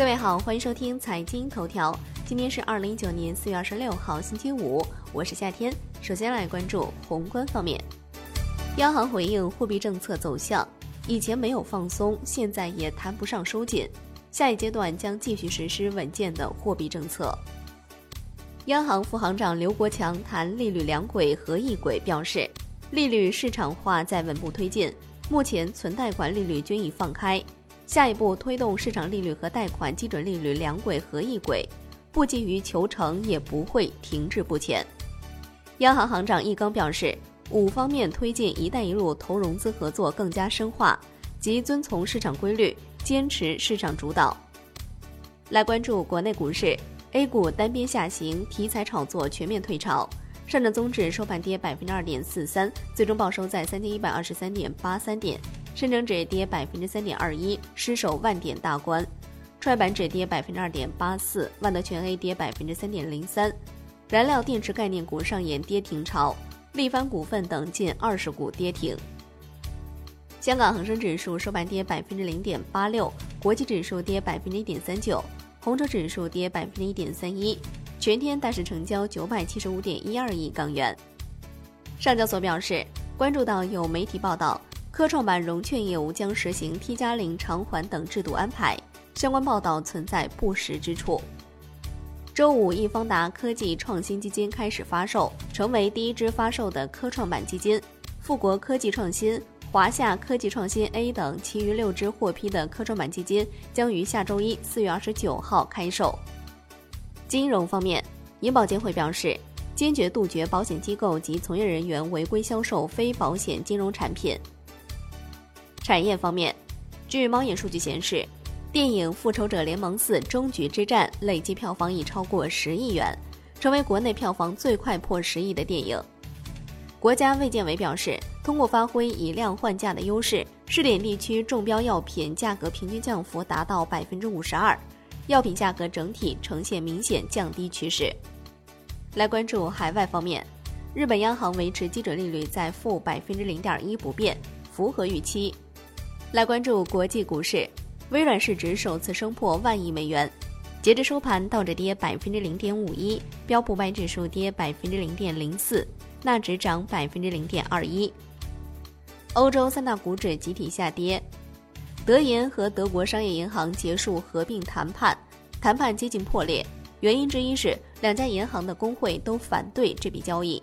各位好，欢迎收听财经头条。今天是二零一九年四月二十六号，星期五，我是夏天。首先来关注宏观方面，央行回应货币政策走向，以前没有放松，现在也谈不上收紧，下一阶段将继续实施稳健的货币政策。央行副行长刘国强谈利率两轨和一轨，表示，利率市场化在稳步推进，目前存贷款利率均已放开。下一步推动市场利率和贷款基准利率两轨合一轨，不急于求成，也不会停滞不前。央行行长易纲表示，五方面推进“一带一路”投融资合作更加深化，即遵从市场规律，坚持市场主导。来关注国内股市，A 股单边下行，题材炒作全面退潮，上证综指收盘跌百分之二点四三，最终报收在三千一百二十三点八三点。深成指跌百分之三点二一，失守万点大关；创业板指跌百分之二点八四，万德全 A 跌百分之三点零三。燃料电池概念股上演跌停潮，力帆股份等近二十股跌停。香港恒生指数收盘跌百分之零点八六，国际指数跌百分之一点三九，红筹指数跌百分之一点三一。全天大市成交九百七十五点一二亿港元。上交所表示，关注到有媒体报道。科创板融券业务将实行 T 加零偿还等制度安排，相关报道存在不实之处。周五，易方达科技创新基金开始发售，成为第一支发售的科创板基金。富国科技创新、华夏科技创新 A 等其余六支获批的科创板基金将于下周一四月二十九号开售。金融方面，银保监会表示，坚决杜绝保险机构及从业人员违规销售非保险金融产品。产业方面，据猫眼数据显示，电影《复仇者联盟四：终局之战》累计票房已超过十亿元，成为国内票房最快破十亿的电影。国家卫健委表示，通过发挥以量换价的优势，试点地区中标药品价格平均降幅达到百分之五十二，药品价格整体呈现明显降低趋势。来关注海外方面，日本央行维持基准利率在负百分之零点一不变，符合预期。来关注国际股市，微软市值首次升破万亿美元，截至收盘，道指跌百分之零点五一，标普百指数跌百分之零点零四，纳指涨百分之零点二一。欧洲三大股指集体下跌，德银和德国商业银行结束合并谈判，谈判接近破裂，原因之一是两家银行的工会都反对这笔交易。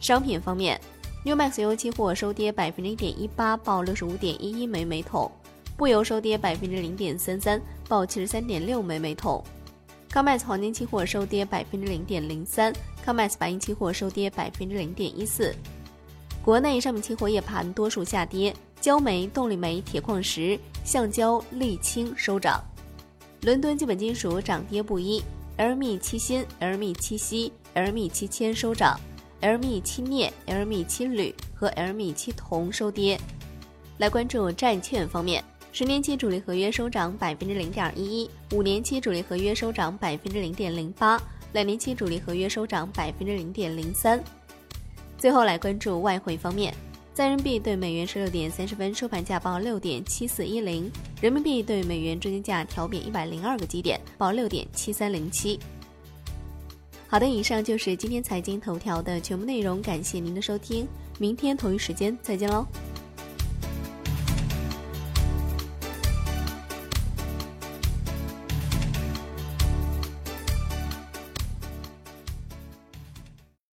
商品方面。New Max 油期货收跌百分之一点一八，报六十五点一一每每桶；布油收跌百分之零点三三，报七十三点六每每桶。Comex 黄金期货收跌百分之零点零三，Comex 白银期货收跌百分之零点一四。国内商品期货夜盘多数下跌，焦煤、动力煤、铁矿石、橡胶、沥青收涨。伦敦基本金属涨跌不一，LME 七锌、LME 七锡、LME 七铅收涨。LME 七镍、LME 七铝和 LME 七铜收跌。来关注债券方面，十年期主力合约收涨百分之零点一一，五年期主力合约收涨百分之零点零八，两年期主力合约收涨百分之零点零三。最后来关注外汇方面，在人民币对美元十六点三十分收盘价报六点七四一零，人民币对美元中间价调贬一百零二个基点，报六点七三零七。好的，以上就是今天财经头条的全部内容，感谢您的收听，明天同一时间再见喽。